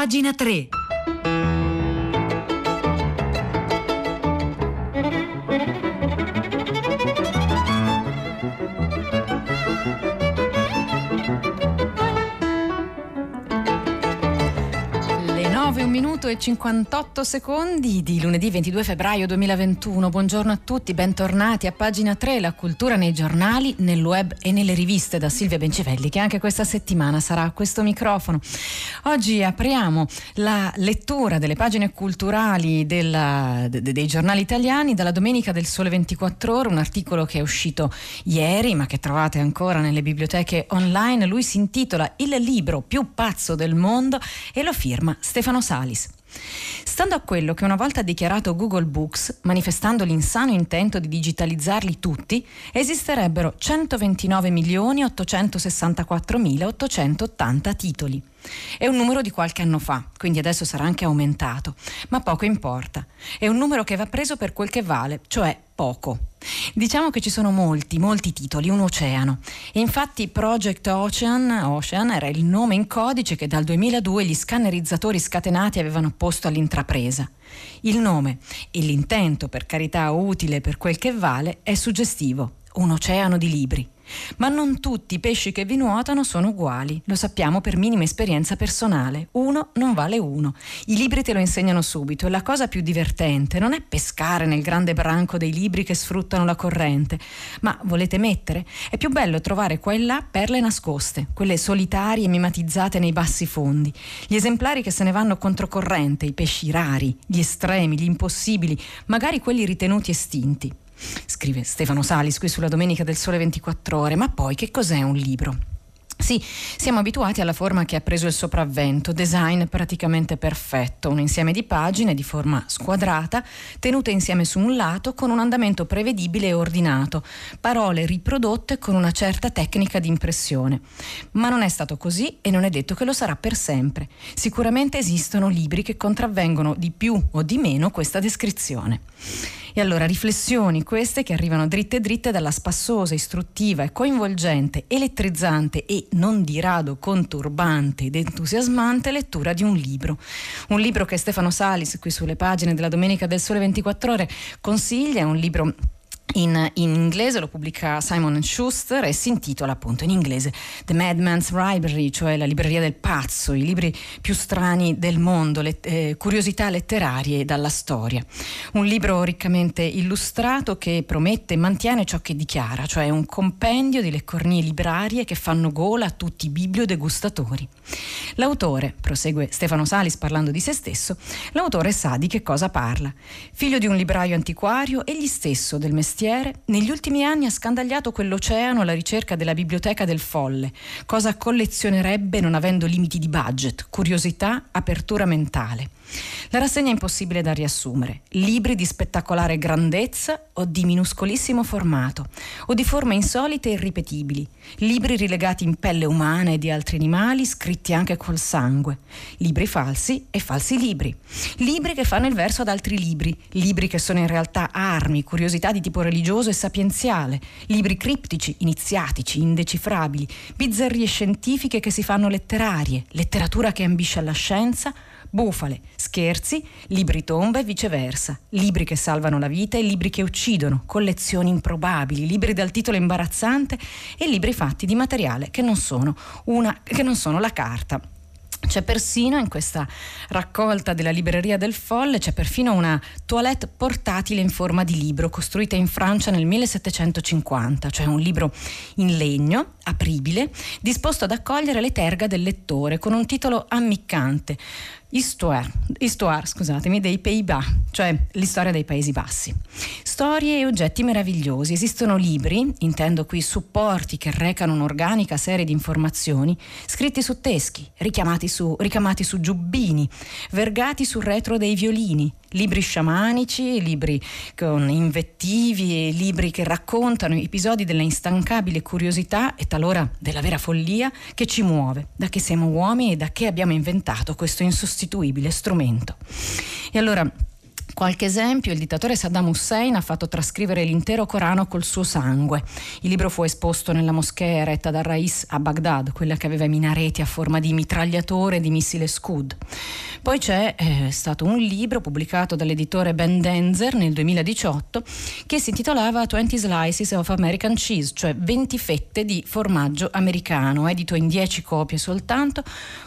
Pagina 3. Minuto e 58 secondi di lunedì 22 febbraio 2021. Buongiorno a tutti, bentornati a pagina 3, la cultura nei giornali, nel web e nelle riviste da Silvia Bencivelli che anche questa settimana sarà a questo microfono. Oggi apriamo la lettura delle pagine culturali della, de, dei giornali italiani dalla domenica del Sole 24 ore, un articolo che è uscito ieri ma che trovate ancora nelle biblioteche online. Lui si intitola Il libro più pazzo del mondo e lo firma Stefano Sali. Alice. Stando a quello che una volta ha dichiarato Google Books, manifestando l'insano intento di digitalizzarli tutti, esisterebbero 129.864.880 titoli. È un numero di qualche anno fa, quindi adesso sarà anche aumentato, ma poco importa. È un numero che va preso per quel che vale, cioè poco. Diciamo che ci sono molti, molti titoli, un oceano. E infatti Project Ocean, Ocean era il nome in codice che dal 2002 gli scannerizzatori scatenati avevano posto all'intrapresa. Il nome e l'intento, per carità utile per quel che vale, è suggestivo, un oceano di libri. Ma non tutti i pesci che vi nuotano sono uguali, lo sappiamo per minima esperienza personale. Uno non vale uno. I libri te lo insegnano subito e la cosa più divertente non è pescare nel grande branco dei libri che sfruttano la corrente, ma volete mettere? È più bello trovare qua e là perle nascoste, quelle solitarie e mimatizzate nei bassi fondi, gli esemplari che se ne vanno controcorrente, i pesci rari, gli estremi, gli impossibili, magari quelli ritenuti estinti. Scrive Stefano Salis qui sulla Domenica del Sole 24 Ore. Ma poi che cos'è un libro? Sì, siamo abituati alla forma che ha preso il sopravvento, design praticamente perfetto, un insieme di pagine di forma squadrata, tenute insieme su un lato con un andamento prevedibile e ordinato, parole riprodotte con una certa tecnica di impressione. Ma non è stato così e non è detto che lo sarà per sempre. Sicuramente esistono libri che contravvengono di più o di meno questa descrizione. E allora riflessioni queste che arrivano dritte dritte dalla spassosa, istruttiva e coinvolgente, elettrizzante e non di rado conturbante ed entusiasmante lettura di un libro. Un libro che Stefano Salis qui sulle pagine della Domenica del Sole 24 ore consiglia, un libro in, in, inglese lo pubblica Simon Schuster e si intitola appunto in inglese The Madman's Library, cioè la libreria del pazzo, i libri più strani del mondo, le eh, curiosità letterarie dalla storia. Un libro riccamente illustrato che promette e mantiene ciò che dichiara, cioè un compendio di leccornie librarie che fanno gola a tutti i bibliodegustatori. L'autore, prosegue Stefano Salis parlando di se stesso, l'autore sa di che cosa parla. Figlio di un libraio antiquario, egli stesso del mestiere mestiere, negli ultimi anni ha scandagliato quell'oceano alla ricerca della biblioteca del folle, cosa collezionerebbe non avendo limiti di budget, curiosità, apertura mentale. La rassegna è impossibile da riassumere. Libri di spettacolare grandezza o di minuscolissimo formato, o di forme insolite e irripetibili. Libri rilegati in pelle umana e di altri animali, scritti anche col sangue. Libri falsi e falsi libri. Libri che fanno il verso ad altri libri. Libri che sono in realtà armi, curiosità di tipo religioso e sapienziale. Libri criptici, iniziatici, indecifrabili. Bizzarrie scientifiche che si fanno letterarie. Letteratura che ambisce alla scienza bufale, scherzi, libri tomba e viceversa, libri che salvano la vita e libri che uccidono, collezioni improbabili, libri dal titolo imbarazzante e libri fatti di materiale che non sono, una, che non sono la carta. C'è persino in questa raccolta della libreria del Folle, c'è perfino una toilette portatile in forma di libro costruita in Francia nel 1750, cioè un libro in legno, apribile, disposto ad accogliere le terga del lettore con un titolo ammiccante. Histoire, histoire scusatemi, dei Pays-Bas, cioè l'istoria dei Paesi Bassi. Storie e oggetti meravigliosi. Esistono libri, intendo qui supporti che recano un'organica serie di informazioni, scritti su teschi, richiamati su, ricamati su giubbini, vergati sul retro dei violini, libri sciamanici, libri con invettivi, libri che raccontano episodi della instancabile curiosità e talora della vera follia che ci muove, da che siamo uomini e da che abbiamo inventato questo insostenibile strumento. E allora Qualche esempio, il dittatore Saddam Hussein ha fatto trascrivere l'intero Corano col suo sangue. Il libro fu esposto nella moschea eretta da Rais a Baghdad, quella che aveva i minareti a forma di mitragliatore di missile Scud. Poi c'è eh, stato un libro pubblicato dall'editore Ben Denzer nel 2018 che si intitolava 20 Slices of American Cheese, cioè 20 fette di formaggio americano, edito in 10 copie soltanto,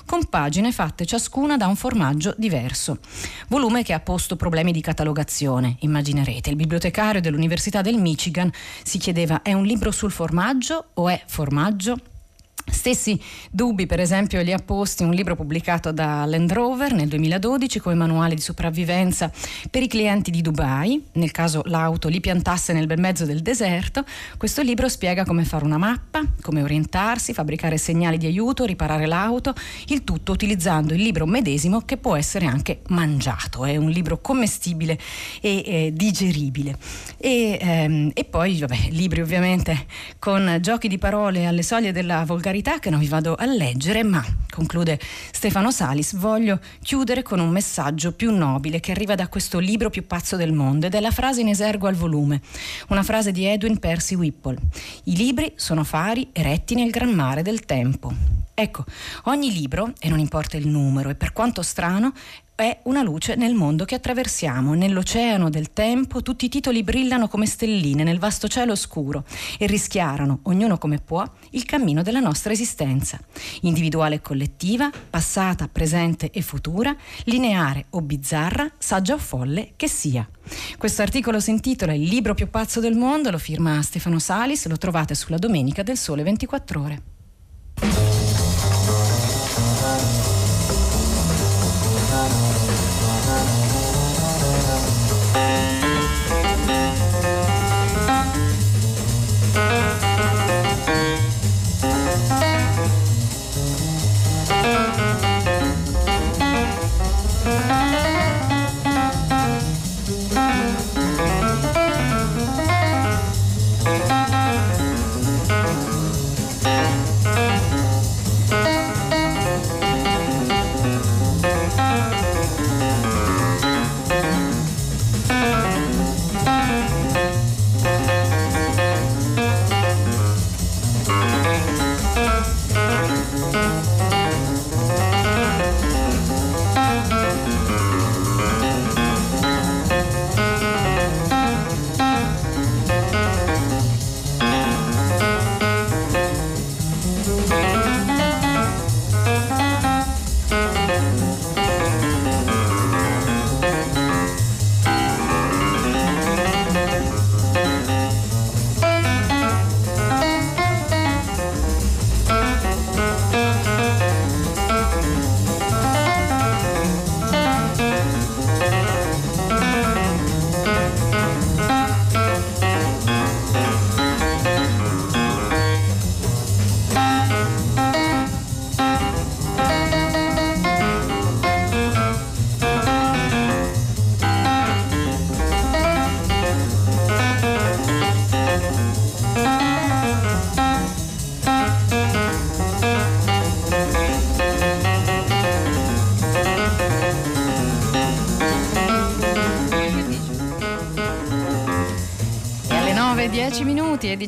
con pagine fatte ciascuna da un formaggio diverso. Volume che ha posto problemi di catalogazione, immaginerete. Il bibliotecario dell'Università del Michigan si chiedeva è un libro sul formaggio o è formaggio? Stessi dubbi, per esempio, li ha posti un libro pubblicato da Land Rover nel 2012 come manuale di sopravvivenza per i clienti di Dubai, nel caso l'auto li piantasse nel bel mezzo del deserto. Questo libro spiega come fare una mappa, come orientarsi, fabbricare segnali di aiuto, riparare l'auto, il tutto utilizzando il libro medesimo che può essere anche mangiato. È un libro commestibile e eh, digeribile. E, ehm, e poi, vabbè, libri ovviamente con giochi di parole alle soglie della volgarità volgarità che non vi vado a leggere, ma, conclude Stefano Salis, voglio chiudere con un messaggio più nobile che arriva da questo libro più pazzo del mondo ed è la frase in esergo al volume, una frase di Edwin Percy Whipple. I libri sono fari eretti nel gran mare del tempo. Ecco, ogni libro, e non importa il numero, e per quanto strano, è una luce nel mondo che attraversiamo, nell'oceano del tempo tutti i titoli brillano come stelline nel vasto cielo scuro e rischiarano, ognuno come può, il cammino della nostra esistenza, individuale e collettiva, passata, presente e futura, lineare o bizzarra, saggia o folle che sia. Questo articolo si intitola Il libro più pazzo del mondo, lo firma Stefano Salis, lo trovate sulla Domenica del Sole 24 ore.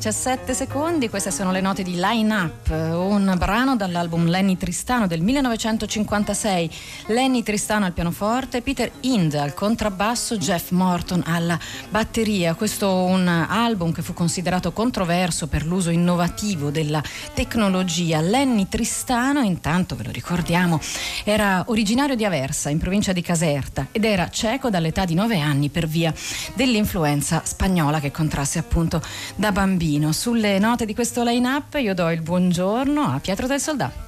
17 secondi, queste sono le note di Line Up, un brano dall'album Lenny Tristano del 1956. Lenny Tristano al pianoforte, Peter Ind al contrabbasso, Jeff Morton alla batteria. Questo è un album che fu considerato controverso per l'uso innovativo della tecnologia. Lenny Tristano, intanto ve lo ricordiamo, era originario di Aversa, in provincia di Caserta, ed era cieco dall'età di 9 anni per via dell'influenza spagnola che contrasse appunto da bambino. Sulle note di questo line-up io do il buongiorno a Pietro del Soldato.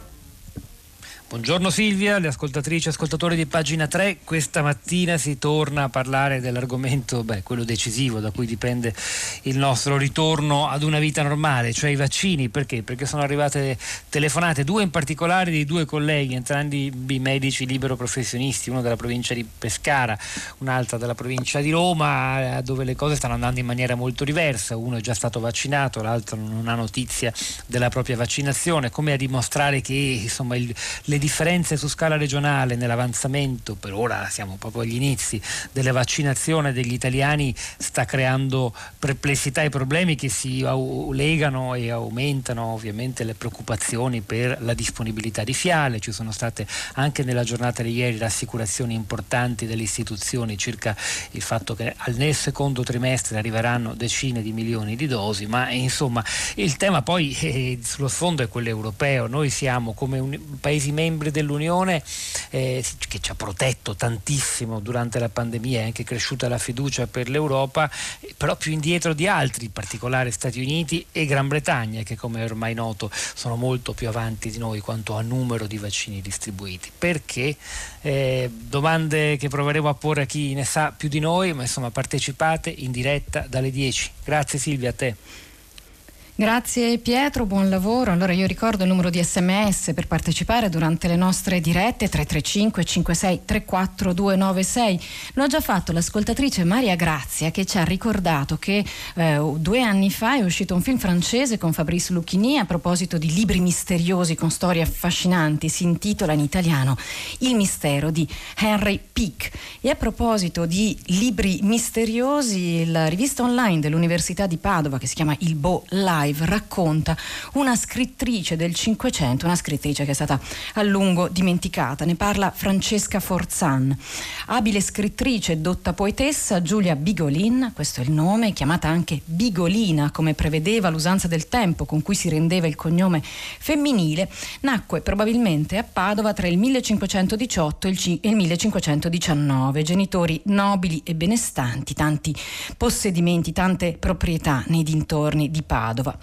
Buongiorno Silvia, le ascoltatrici e ascoltatori di pagina 3. Questa mattina si torna a parlare dell'argomento, beh, quello decisivo da cui dipende il nostro ritorno ad una vita normale, cioè i vaccini. Perché? Perché sono arrivate telefonate, due in particolare di due colleghi, entrambi medici libero professionisti, uno della provincia di Pescara, un'altra della provincia di Roma, dove le cose stanno andando in maniera molto diversa. Uno è già stato vaccinato, l'altro non ha notizia della propria vaccinazione, come a dimostrare che insomma il, le le differenze su scala regionale nell'avanzamento, per ora siamo proprio agli inizi, delle vaccinazioni degli italiani sta creando perplessità e problemi che si legano e aumentano ovviamente le preoccupazioni per la disponibilità di fiale. Ci sono state anche nella giornata di ieri rassicurazioni importanti delle istituzioni circa il fatto che nel secondo trimestre arriveranno decine di milioni di dosi, ma insomma il tema poi eh, sullo sfondo è quello europeo. Noi siamo come un, Paesi membri dell'Unione eh, che ci ha protetto tantissimo durante la pandemia, è anche cresciuta la fiducia per l'Europa, però più indietro di altri, in particolare Stati Uniti e Gran Bretagna, che come è ormai noto sono molto più avanti di noi quanto a numero di vaccini distribuiti. Perché? Eh, domande che proveremo a porre a chi ne sa più di noi, ma insomma partecipate in diretta dalle 10. Grazie Silvia, a te. Grazie Pietro, buon lavoro. Allora io ricordo il numero di sms per partecipare durante le nostre dirette 335 56 34 296. Lo ha già fatto l'ascoltatrice Maria Grazia che ci ha ricordato che eh, due anni fa è uscito un film francese con Fabrice Lucchini a proposito di libri misteriosi con storie affascinanti. Si intitola in italiano Il mistero di Henry Pick. E a proposito di libri misteriosi, la rivista online dell'Università di Padova che si chiama Il Bo Live Live racconta una scrittrice del Cinquecento, una scrittrice che è stata a lungo dimenticata. Ne parla Francesca Forzan, abile scrittrice e dotta poetessa Giulia Bigolin, questo è il nome, chiamata anche Bigolina come prevedeva l'usanza del tempo con cui si rendeva il cognome femminile, nacque probabilmente a Padova tra il 1518 e il 1519. Genitori nobili e benestanti, tanti possedimenti, tante proprietà nei dintorni di Padova.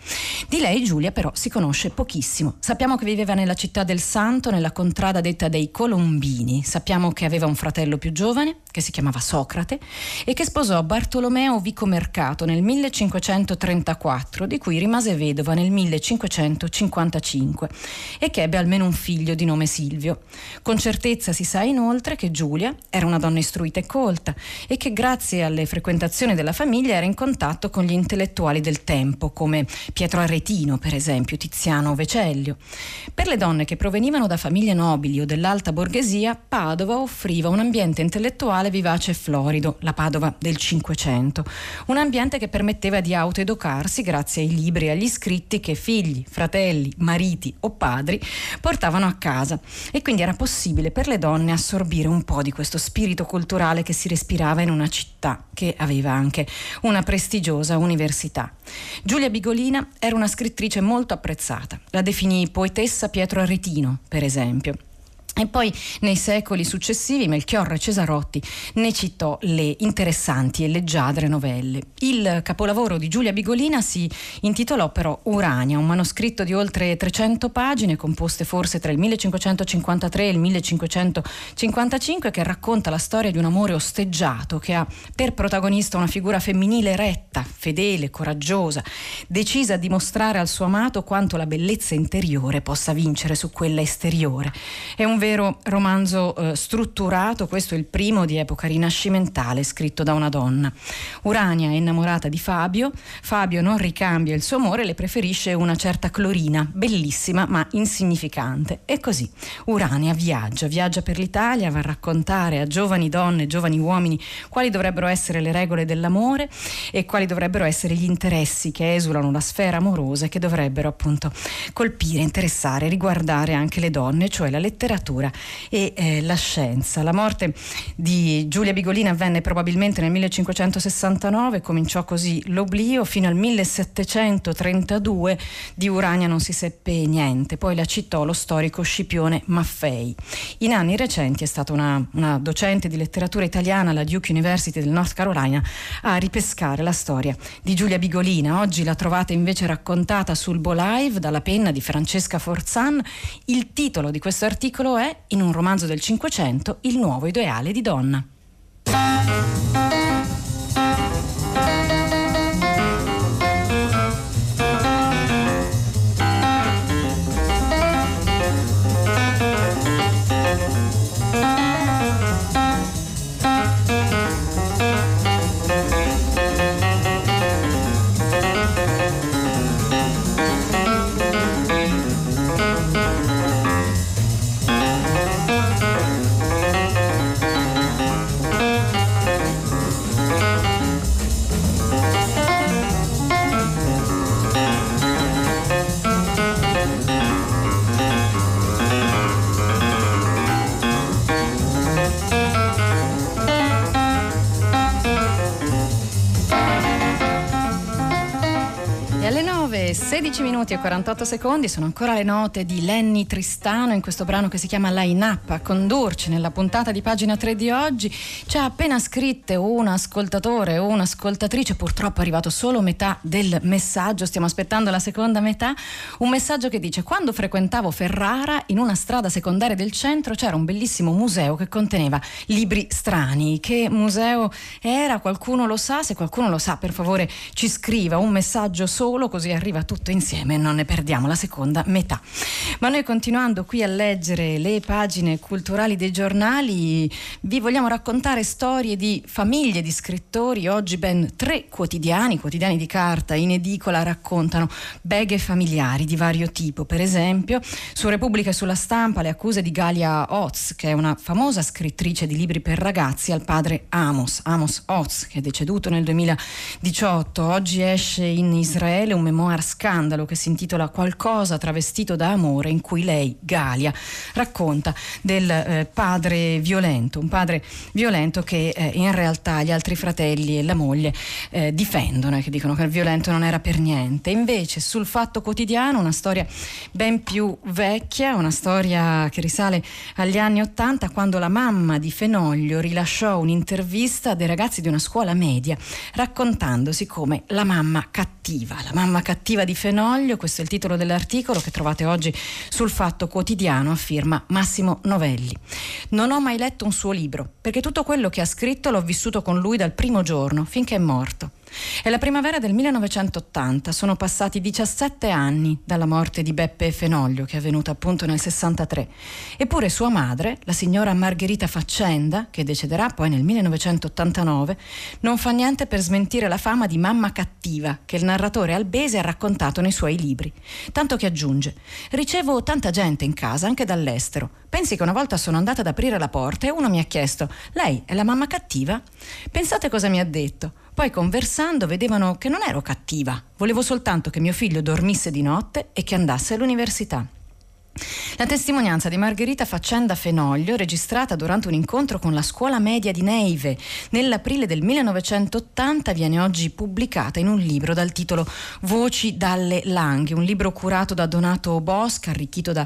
Di lei Giulia però si conosce pochissimo. Sappiamo che viveva nella città del Santo, nella contrada detta dei Colombini. Sappiamo che aveva un fratello più giovane, che si chiamava Socrate, e che sposò Bartolomeo Vicomercato nel 1534, di cui rimase vedova nel 1555 e che ebbe almeno un figlio di nome Silvio. Con certezza si sa inoltre che Giulia era una donna istruita e colta e che grazie alle frequentazioni della famiglia era in contatto con gli intellettuali del tempo, come Pietro Aretino, per esempio, Tiziano Vecellio. Per le donne che provenivano da famiglie nobili o dell'alta borghesia, Padova offriva un ambiente intellettuale vivace e florido, la Padova del Cinquecento, un ambiente che permetteva di autoeducarsi grazie ai libri e agli scritti che figli, fratelli, mariti o padri portavano a casa e quindi era possibile per le donne assorbire un po' di questo spirito culturale che si respirava in una città che aveva anche una prestigiosa università. Giulia Bigolini Marina era una scrittrice molto apprezzata. La definì poetessa Pietro Aretino, per esempio. E poi nei secoli successivi Melchiorre Cesarotti ne citò le interessanti e leggiadre novelle. Il capolavoro di Giulia Bigolina si intitolò però Urania, un manoscritto di oltre 300 pagine composte forse tra il 1553 e il 1555 che racconta la storia di un amore osteggiato che ha per protagonista una figura femminile retta, fedele, coraggiosa, decisa a dimostrare al suo amato quanto la bellezza interiore possa vincere su quella esteriore. È un vero romanzo eh, strutturato, questo è il primo di epoca rinascimentale scritto da una donna. Urania è innamorata di Fabio, Fabio non ricambia il suo amore, le preferisce una certa Clorina, bellissima ma insignificante. E così Urania viaggia, viaggia per l'Italia, va a raccontare a giovani donne, giovani uomini quali dovrebbero essere le regole dell'amore e quali dovrebbero essere gli interessi che esulano la sfera amorosa e che dovrebbero appunto colpire, interessare, riguardare anche le donne, cioè la letteratura letteratura e eh, la scienza. La morte di Giulia Bigolina avvenne probabilmente nel 1569, cominciò così l'oblio, fino al 1732 di Urania non si seppe niente, poi la citò lo storico Scipione Maffei. In anni recenti è stata una, una docente di letteratura italiana alla Duke University del North Carolina a ripescare la storia di Giulia Bigolina. Oggi la trovate invece raccontata sul Bo Live dalla penna di Francesca Forzan. Il titolo di questo articolo è è, in un romanzo del Cinquecento, il nuovo ideale di donna. 9, 16 minuti e 48 secondi sono ancora le note di Lenny Tristano in questo brano che si chiama Line Up. A condurci nella puntata di pagina 3 di oggi ci ha appena scritto un ascoltatore o un'ascoltatrice, purtroppo è arrivato solo metà del messaggio, stiamo aspettando la seconda metà, un messaggio che dice quando frequentavo Ferrara in una strada secondaria del centro c'era un bellissimo museo che conteneva libri strani. Che museo era? Qualcuno lo sa? Se qualcuno lo sa per favore ci scriva un messaggio solo, così arriva tutto insieme e non ne perdiamo la seconda metà. Ma noi continuando qui a leggere le pagine culturali dei giornali, vi vogliamo raccontare storie di famiglie di scrittori. Oggi ben tre quotidiani, quotidiani di carta in edicola, raccontano beghe familiari di vario tipo. Per esempio, su Repubblica e sulla stampa le accuse di Galia Oz, che è una famosa scrittrice di libri per ragazzi, al padre Amos, Amos Oz, che è deceduto nel 2018. Oggi esce in Israele un memoir scandalo che si intitola Qualcosa travestito da amore in cui lei, Galia, racconta del eh, padre violento, un padre violento che eh, in realtà gli altri fratelli e la moglie eh, difendono e che dicono che il violento non era per niente. Invece sul fatto quotidiano una storia ben più vecchia, una storia che risale agli anni Ottanta quando la mamma di Fenoglio rilasciò un'intervista a dei ragazzi di una scuola media raccontandosi come la mamma cattiva, la mamma cattiva di Fenoglio, questo è il titolo dell'articolo che trovate oggi sul Fatto Quotidiano a Massimo Novelli. Non ho mai letto un suo libro, perché tutto quello che ha scritto l'ho vissuto con lui dal primo giorno, finché è morto. È la primavera del 1980, sono passati 17 anni dalla morte di Beppe Fenoglio, che è avvenuta appunto nel 63. Eppure sua madre, la signora Margherita Faccenda, che decederà poi nel 1989, non fa niente per smentire la fama di mamma cattiva che il narratore Albese ha raccontato nei suoi libri. Tanto che aggiunge: Ricevo tanta gente in casa, anche dall'estero. Pensi che una volta sono andata ad aprire la porta e uno mi ha chiesto: Lei è la mamma cattiva? Pensate cosa mi ha detto. Poi conversando vedevano che non ero cattiva, volevo soltanto che mio figlio dormisse di notte e che andasse all'università. La testimonianza di Margherita Faccenda Fenoglio, registrata durante un incontro con la scuola media di Neive. Nell'aprile del 1980, viene oggi pubblicata in un libro dal titolo Voci dalle Langhe, un libro curato da Donato Bosca, arricchito da,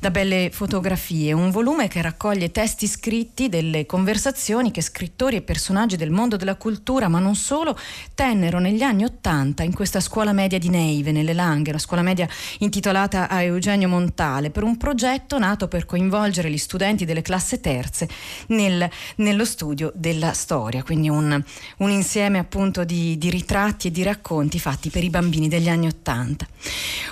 da belle fotografie, un volume che raccoglie testi scritti delle conversazioni che scrittori e personaggi del mondo della cultura, ma non solo, tennero negli anni Ottanta in questa scuola media di Neive, nelle Langhe, la scuola media intitolata a Eugenio Montale per un progetto nato per coinvolgere gli studenti delle classi terze nel, nello studio della storia, quindi un, un insieme appunto di, di, ritratti e di racconti fatti per i bambini degli anni Ottanta.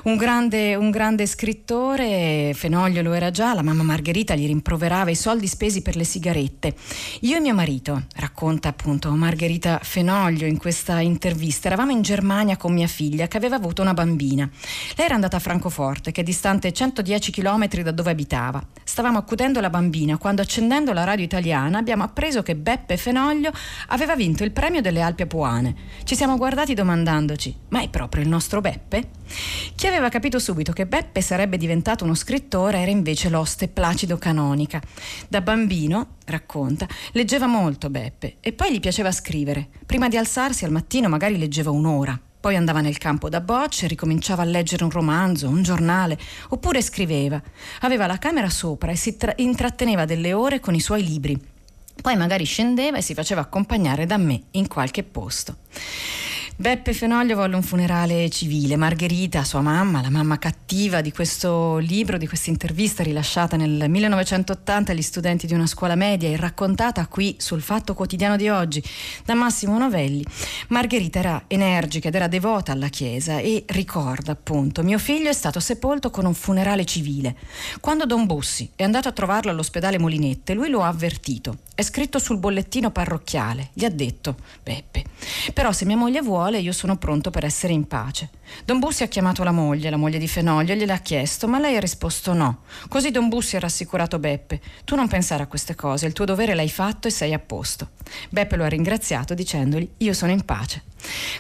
Un grande, un grande scrittore, Fenoglio lo era già, la mamma Margherita gli rimproverava i soldi spesi per le sigarette. Io e mio marito, racconta appunto Margherita Fenoglio in questa intervista, eravamo in Germania con mia figlia che aveva avuto una bambina. Lei era andata a Francoforte, che è distante 110 10 chilometri da dove abitava. Stavamo accudendo la bambina quando accendendo la radio italiana abbiamo appreso che Beppe Fenoglio aveva vinto il premio delle Alpi Apuane. Ci siamo guardati domandandoci: ma è proprio il nostro Beppe? Chi aveva capito subito che Beppe sarebbe diventato uno scrittore era invece l'oste Placido Canonica. Da bambino, racconta, leggeva molto Beppe e poi gli piaceva scrivere. Prima di alzarsi al mattino magari leggeva un'ora. Poi andava nel campo da bocce, ricominciava a leggere un romanzo, un giornale, oppure scriveva. Aveva la camera sopra e si tra- intratteneva delle ore con i suoi libri. Poi magari scendeva e si faceva accompagnare da me in qualche posto. Beppe Fenoglio volle un funerale civile. Margherita, sua mamma, la mamma cattiva di questo libro, di questa intervista rilasciata nel 1980 agli studenti di una scuola media e raccontata qui sul Fatto Quotidiano di oggi da Massimo Novelli. Margherita era energica ed era devota alla Chiesa e ricorda appunto: mio figlio è stato sepolto con un funerale civile. Quando Don Bussi è andato a trovarlo all'ospedale Molinette, lui lo ha avvertito. È scritto sul bollettino parrocchiale. Gli ha detto: Beppe, però se mia moglie vuole io sono pronto per essere in pace. Don Bussi ha chiamato la moglie, la moglie di Fenoglio, e gliel'ha chiesto, ma lei ha risposto no. Così Don Bussi ha rassicurato Beppe. Tu non pensare a queste cose, il tuo dovere l'hai fatto e sei a posto. Beppe lo ha ringraziato dicendogli io sono in pace.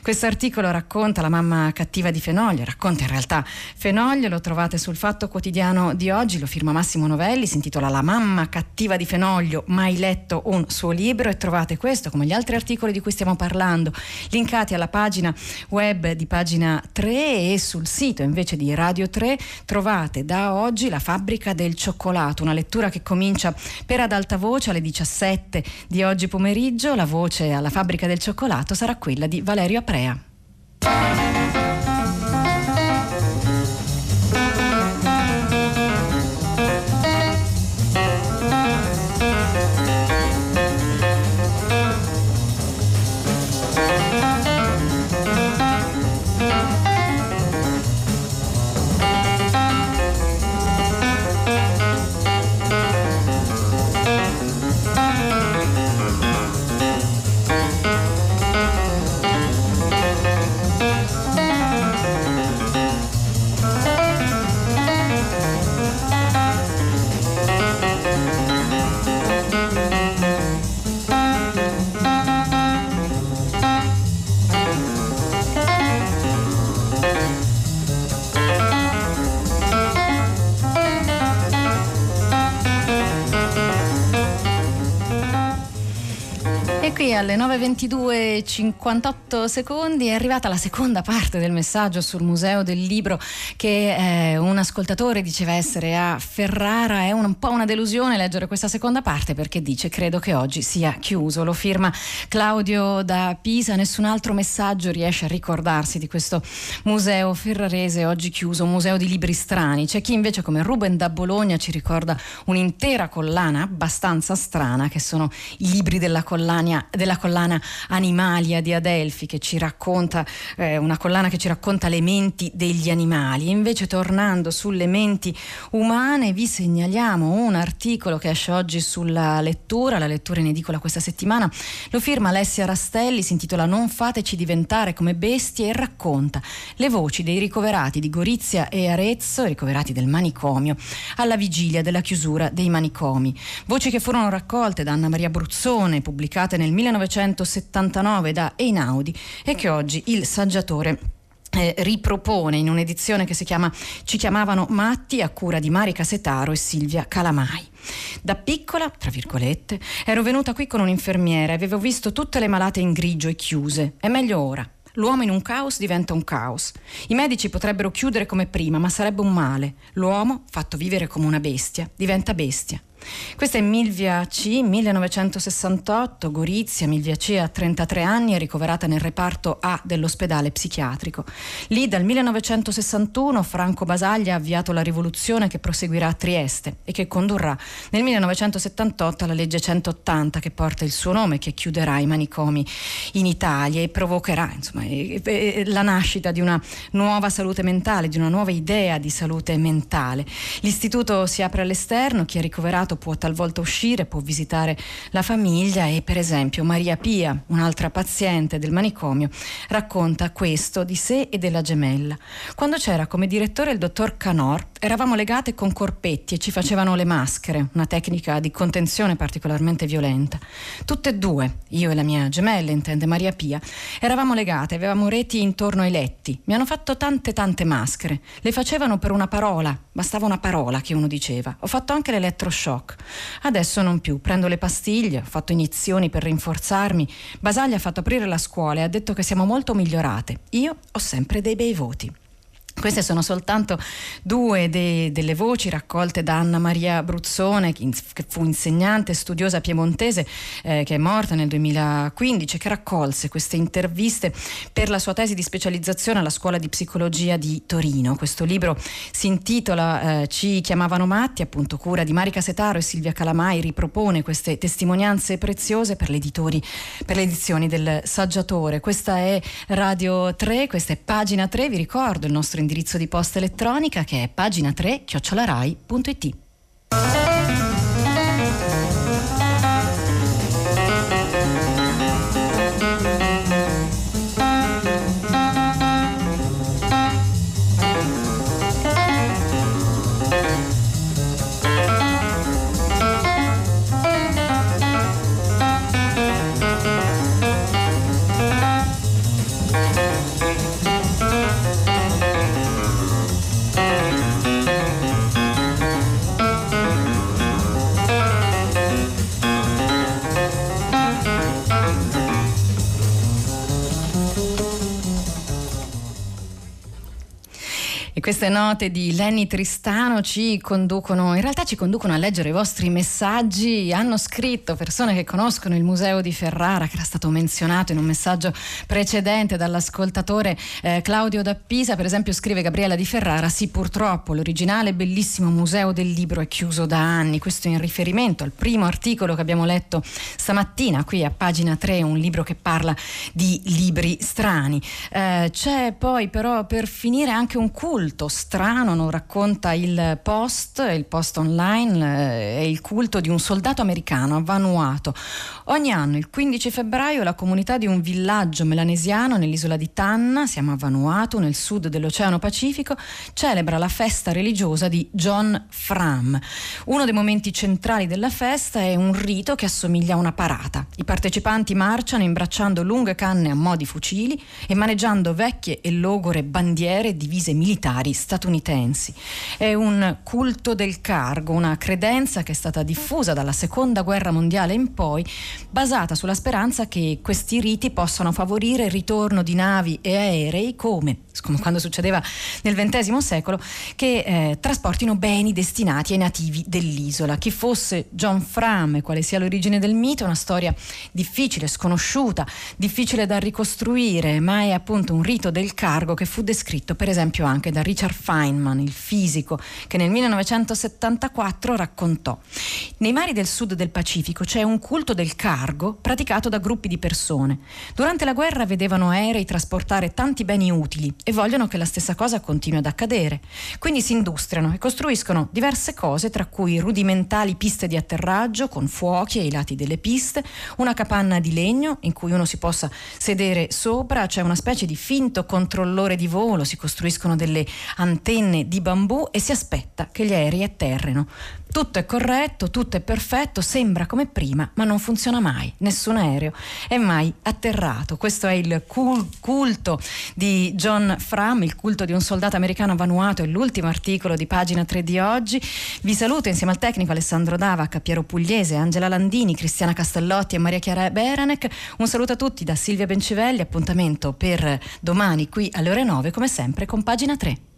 Questo articolo racconta la mamma cattiva di Fenoglio, racconta in realtà Fenoglio, lo trovate sul Fatto Quotidiano di oggi, lo firma Massimo Novelli, si intitola La mamma cattiva di Fenoglio, mai letto un suo libro e trovate questo come gli altri articoli di cui stiamo parlando linkati alla pagina web di pagina 3 e sul sito invece di Radio 3 trovate da oggi La fabbrica del cioccolato, una lettura che comincia per ad alta voce alle 17 di oggi pomeriggio, la voce alla fabbrica del cioccolato sarà quella di Valerio Aprea. Qui alle 9.22.58 secondi è arrivata la seconda parte del messaggio sul Museo del Libro che eh, un ascoltatore diceva essere a Ferrara. È un, un, po' una delusione leggere questa seconda parte perché dice credo che oggi sia chiuso. Lo firma Claudio da Pisa. Nessun altro messaggio riesce a ricordarsi di questo museo ferrarese oggi chiuso, museo di libri strani. C'è chi invece come Ruben da Bologna ci ricorda un'intera collana abbastanza strana che sono i libri della collana della collana Animalia di Adelfi che ci racconta, eh, una collana che ci racconta le menti degli animali. Invece tornando sulle menti umane vi segnaliamo un articolo che esce oggi sulla lettura, la lettura in edicola questa settimana, lo firma Alessia Rastelli, si intitola Non fateci diventare come bestie e racconta le voci dei ricoverati di Gorizia e Arezzo, ricoverati del manicomio, alla vigilia della chiusura dei manicomi. Voci che furono raccolte da Anna Maria Bruzzone, pubblicate nel 1979 da Einaudi e che oggi il saggiatore eh, ripropone in un'edizione che si chiama Ci chiamavano matti a cura di Marica Setaro e Silvia Calamai. Da piccola, tra virgolette, ero venuta qui con un'infermiera e avevo visto tutte le malate in grigio e chiuse. È meglio ora. L'uomo in un caos diventa un caos. I medici potrebbero chiudere come prima, ma sarebbe un male. L'uomo, fatto vivere come una bestia, diventa bestia. Questa è Milvia C, 1968, Gorizia. Milvia C ha 33 anni, è ricoverata nel reparto A dell'ospedale psichiatrico. Lì dal 1961 Franco Basaglia ha avviato la rivoluzione che proseguirà a Trieste e che condurrà nel 1978 alla legge 180 che porta il suo nome, che chiuderà i manicomi in Italia e provocherà insomma, la nascita di una nuova salute mentale, di una nuova idea di salute mentale. L'istituto si apre all'esterno, chi è ricoverato può talvolta uscire, può visitare la famiglia e per esempio Maria Pia, un'altra paziente del manicomio, racconta questo di sé e della gemella. Quando c'era come direttore il dottor Canor, eravamo legate con corpetti e ci facevano le maschere, una tecnica di contenzione particolarmente violenta. Tutte e due, io e la mia gemella, intende Maria Pia, eravamo legate, avevamo reti intorno ai letti. Mi hanno fatto tante tante maschere. Le facevano per una parola, bastava una parola che uno diceva. Ho fatto anche l'elettroshock. Adesso non più, prendo le pastiglie, ho fatto iniezioni per rinforzarmi. Basaglia ha fatto aprire la scuola e ha detto che siamo molto migliorate. Io ho sempre dei bei voti. Queste sono soltanto due de, delle voci raccolte da Anna Maria Bruzzone, che fu insegnante studiosa piemontese, eh, che è morta nel 2015, che raccolse queste interviste per la sua tesi di specializzazione alla Scuola di Psicologia di Torino. Questo libro si intitola eh, Ci chiamavano matti, appunto cura di Marica Setaro e Silvia Calamai, ripropone queste testimonianze preziose per, per le edizioni del Saggiatore. Questa è Radio 3, questa è pagina 3, vi ricordo il nostro indirizzo di posta elettronica che è pagina3-rai.it. Queste note di Lenny Tristano ci conducono, in realtà ci conducono a leggere i vostri messaggi. Hanno scritto persone che conoscono il museo di Ferrara, che era stato menzionato in un messaggio precedente dall'ascoltatore eh, Claudio da Pisa. Per esempio, scrive Gabriella di Ferrara: Sì, purtroppo l'originale bellissimo museo del libro è chiuso da anni. Questo in riferimento al primo articolo che abbiamo letto stamattina, qui a pagina 3, un libro che parla di libri strani. Eh, c'è poi, però, per finire anche un culto culto strano, non racconta il post, il post online, eh, è il culto di un soldato americano a Vanuatu. Ogni anno, il 15 febbraio, la comunità di un villaggio melanesiano nell'isola di Tanna, siamo a Vanuatu, nel sud dell'Oceano Pacifico, celebra la festa religiosa di John Fram. Uno dei momenti centrali della festa è un rito che assomiglia a una parata. I partecipanti marciano imbracciando lunghe canne a mo' di fucili e maneggiando vecchie e logore bandiere divise militari militari statunitensi. È un culto del cargo, una credenza che è stata diffusa dalla seconda guerra mondiale in poi, basata sulla speranza che questi riti possano favorire il ritorno di navi e aerei come, come quando succedeva nel XX secolo, che eh, trasportino beni destinati ai nativi dell'isola. Chi fosse John Fram quale sia l'origine del mito è una storia difficile, sconosciuta, difficile da ricostruire, ma è appunto un rito del cargo che fu descritto per esempio anche da Richard Feynman, il fisico, che nel 1974 raccontò. Nei mari del sud del Pacifico c'è un culto del cargo praticato da gruppi di persone. Durante la guerra vedevano aerei trasportare tanti beni utili e vogliono che la stessa cosa continui ad accadere. Quindi si industriano e costruiscono diverse cose, tra cui rudimentali piste di atterraggio con fuochi ai lati delle piste, una capanna di legno in cui uno si possa sedere sopra, c'è una specie di finto controllore di volo, si costruiscono delle antenne di bambù e si aspetta che gli aerei atterrino. Tutto è corretto, tutto è perfetto, sembra come prima, ma non funziona mai. Nessun aereo è mai atterrato. Questo è il culto di John Fram, il culto di un soldato americano a Vanuatu, è l'ultimo articolo di pagina 3 di oggi. Vi saluto insieme al tecnico Alessandro Davac, Piero Pugliese, Angela Landini, Cristiana Castellotti e Maria Chiara Beranec. Un saluto a tutti da Silvia Bencivelli, appuntamento per domani qui alle ore 9 come sempre con pagina 3.